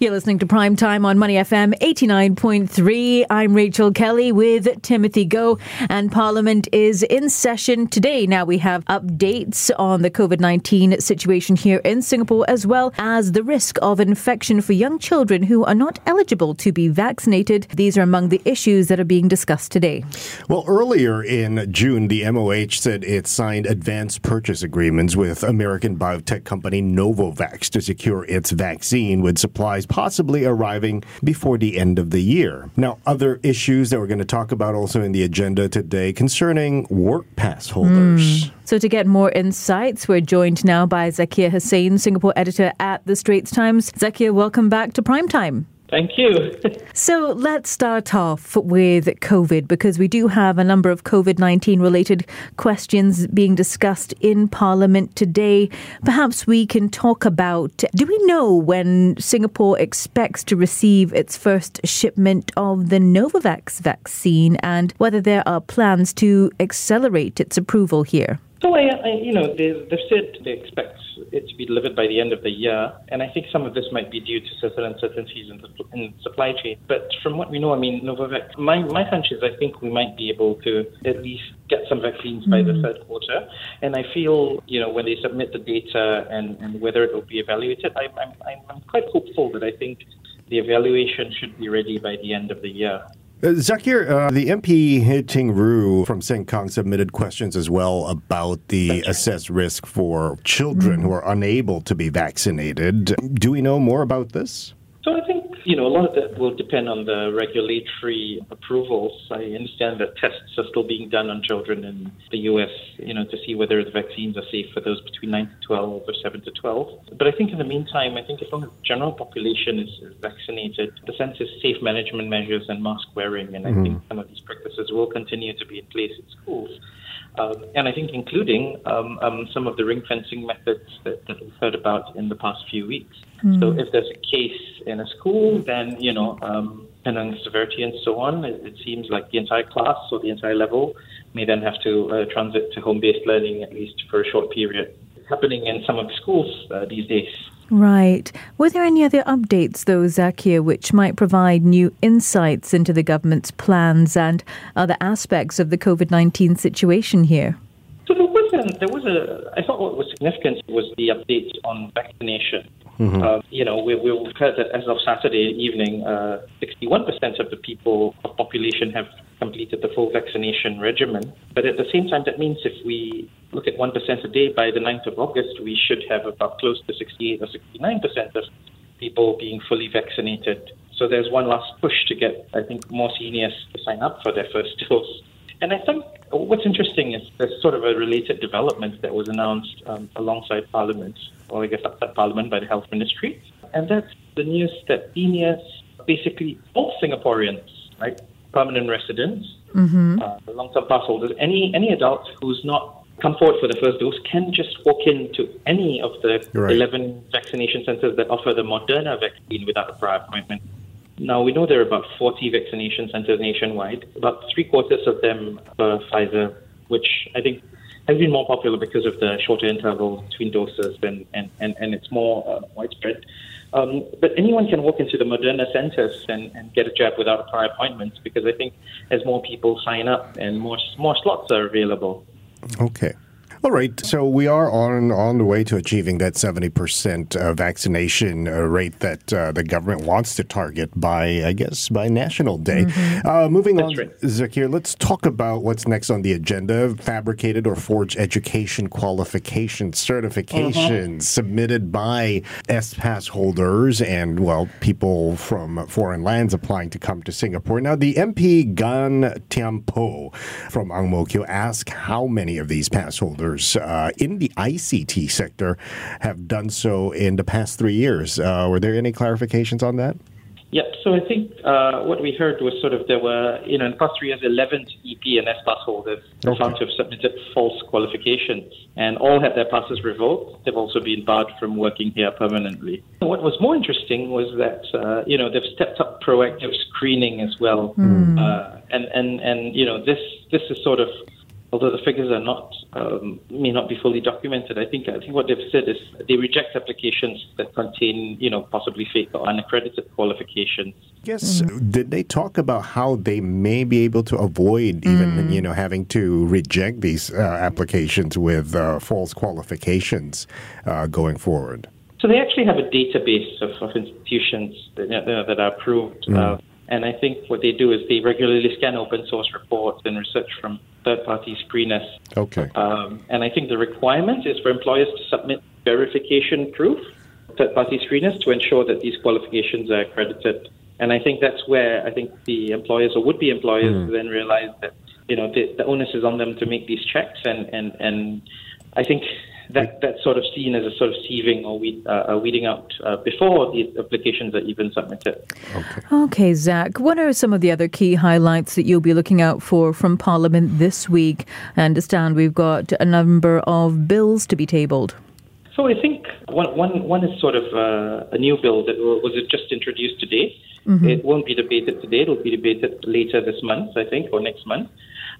You're listening to Prime Time on Money FM 89.3. I'm Rachel Kelly with Timothy Go, and Parliament is in session today. Now we have updates on the COVID 19 situation here in Singapore, as well as the risk of infection for young children who are not eligible to be vaccinated. These are among the issues that are being discussed today. Well, earlier in June, the MOH said it signed advance purchase agreements with American biotech company Novavax to secure its vaccine with supplies possibly arriving before the end of the year. Now, other issues that we're going to talk about also in the agenda today concerning work pass holders. Mm. So, to get more insights, we're joined now by Zakir Hussain, Singapore editor at The Straits Times. Zakia, welcome back to Primetime. Thank you. so let's start off with COVID because we do have a number of COVID 19 related questions being discussed in Parliament today. Perhaps we can talk about do we know when Singapore expects to receive its first shipment of the Novavax vaccine and whether there are plans to accelerate its approval here? So, I, I, you know, they, they've said they expect it to be delivered by the end of the year, and I think some of this might be due to certain uncertainties in the, in the supply chain. But from what we know, I mean, Novavax, my, my hunch is I think we might be able to at least get some vaccines by mm-hmm. the third quarter. And I feel, you know, when they submit the data and, and whether it will be evaluated, I, I'm, I'm quite hopeful that I think the evaluation should be ready by the end of the year. Uh, Zakir, uh, the MP Ting Ru from Sengkang submitted questions as well about the assessed risk for children who are unable to be vaccinated. Do we know more about this? So I think you know, a lot of that will depend on the regulatory approvals. I understand that tests are still being done on children in the U.S., you know, to see whether the vaccines are safe for those between 9 to 12 or 7 to 12. But I think in the meantime, I think as long as the general population is, vaccinated, the sense is safe management measures and mask wearing, and mm-hmm. I think some of these practices will continue to be in place in schools. Um, and I think including um, um, some of the ring fencing methods that, that, we've heard about in the past few weeks. Mm. So if there's a case in a school, then, you know, um, depending on severity and so on, it, it, seems like the entire class or the entire level may then have to uh, transit to home-based learning at least for a short period. It's happening in some of the schools uh, these days. Right. Were there any other updates, though, Zakir, which might provide new insights into the government's plans and other aspects of the COVID 19 situation here? So there was, a, there was a, I thought what was significant was the updates on vaccination. Mm-hmm. Uh, you know, we, we've heard that as of Saturday evening, uh, 61% of the people of population have completed the full vaccination regimen. But at the same time, that means if we look at 1% a day by the 9th of August, we should have about close to 68 or 69% of people being fully vaccinated. So there's one last push to get, I think, more seniors to sign up for their first dose. And I think what's interesting is there's sort of a related development that was announced um, alongside Parliament, or I guess outside Parliament by the Health Ministry. And that's the news that seniors, basically all Singaporeans, right, permanent residents, mm-hmm. uh, long-term pass holders, any any adult who's not come forward for the first dose can just walk into any of the right. 11 vaccination centers that offer the Moderna vaccine without a prior appointment. Now, we know there are about 40 vaccination centers nationwide. About three quarters of them are Pfizer, which I think has been more popular because of the shorter interval between doses and, and, and, and it's more uh, widespread. Um, but anyone can walk into the Moderna centers and, and get a jab without a prior appointment because I think as more people sign up and more more slots are available. Okay. All right, so we are on on the way to achieving that seventy percent uh, vaccination uh, rate that uh, the government wants to target by, I guess, by National Day. Mm-hmm. Uh, moving That's on, right. Zakir, let's talk about what's next on the agenda: fabricated or forged education qualification certifications uh-huh. submitted by S pass holders and well, people from foreign lands applying to come to Singapore. Now, the MP Gan Thiam Poh from Ang Mo Kio asked how many of these pass holders others uh, in the ICT sector have done so in the past three years. Uh, were there any clarifications on that? Yep. So I think uh, what we heard was sort of there were, you know, in the past three years, 11 EP and S pass holders okay. found to have submitted false qualifications and all had their passes revoked. They've also been barred from working here permanently. What was more interesting was that, uh, you know, they've stepped up proactive screening as well. Mm. Uh, and, and, and, you know, this, this is sort of although the figures are not um, may not be fully documented, I think I think what they've said is they reject applications that contain you know possibly fake or unaccredited qualifications. Yes, mm-hmm. did they talk about how they may be able to avoid even mm. you know having to reject these uh, applications with uh, false qualifications uh, going forward? So they actually have a database of, of institutions that, that are approved. Mm. And I think what they do is they regularly scan open source reports and research from third party screeners. Okay. Um, and I think the requirement is for employers to submit verification proof, third party screeners, to ensure that these qualifications are accredited. And I think that's where I think the employers or would be employers mm. then realize that you know the, the onus is on them to make these checks and and and I think that that's sort of seen as a sort of sieving or weed, uh, weeding out uh, before the applications are even submitted. Okay. okay, Zach. What are some of the other key highlights that you'll be looking out for from Parliament this week? I understand we've got a number of bills to be tabled. So I think one, one, one is sort of uh, a new bill that was just introduced today. Mm-hmm. It won't be debated today. It will be debated later this month, I think, or next month.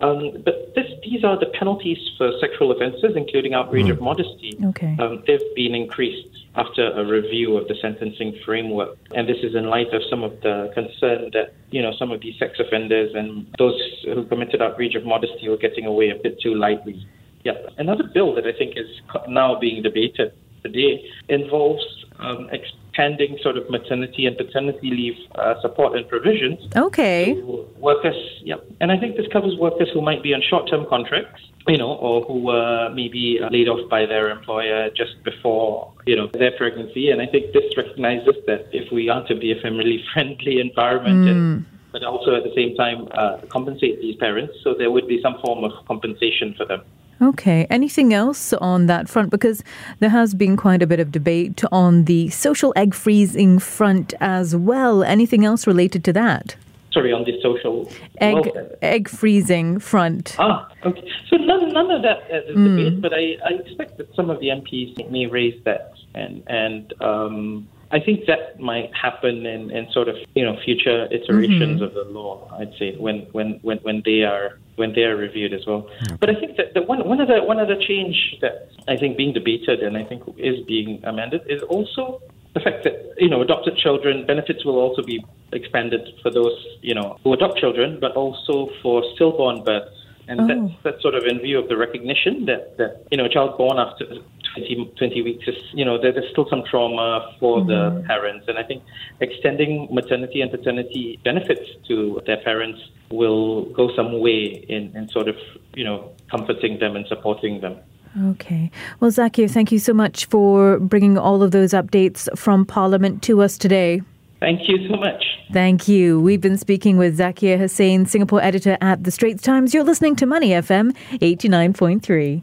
Um, but this, these are the penalties for sexual offences, including outrage mm. of modesty. Okay. Um, they've been increased after a review of the sentencing framework, and this is in light of some of the concern that you know some of these sex offenders and those who committed outrage of modesty were getting away a bit too lightly. Yeah. Another bill that I think is now being debated today involves um, expanding sort of maternity and paternity leave uh, support and provisions. Okay. Workers, yeah. And I think this covers workers who might be on short term contracts, you know, or who were maybe laid off by their employer just before, you know, their pregnancy. And I think this recognizes that if we are to be a family friendly environment mm. and but also at the same time uh, compensate these parents. So there would be some form of compensation for them. Okay. Anything else on that front? Because there has been quite a bit of debate on the social egg freezing front as well. Anything else related to that? Sorry, on the social egg egg freezing front. Ah, okay. So none, none of that uh, is mm. debate, but I, I expect that some of the MPs may raise that, and and um, I think that might happen in, in sort of you know future iterations mm-hmm. of the law. I'd say when when when when they are when they are reviewed as well. Okay. But I think that the one one other one other change that I think being debated and I think is being amended is also the fact that you know adopted children benefits will also be expanded for those you know who adopt children, but also for stillborn births. And oh. that's, that's sort of in view of the recognition that, that you know, a child born after 20, 20 weeks is, you know, there, there's still some trauma for mm-hmm. the parents. And I think extending maternity and paternity benefits to their parents will go some way in, in sort of, you know, comforting them and supporting them. Okay. Well, Zakir, thank you so much for bringing all of those updates from Parliament to us today. Thank you so much. Thank you. We've been speaking with Zakir Hussain, Singapore editor at The Straits Times. You're listening to Money FM 89.3.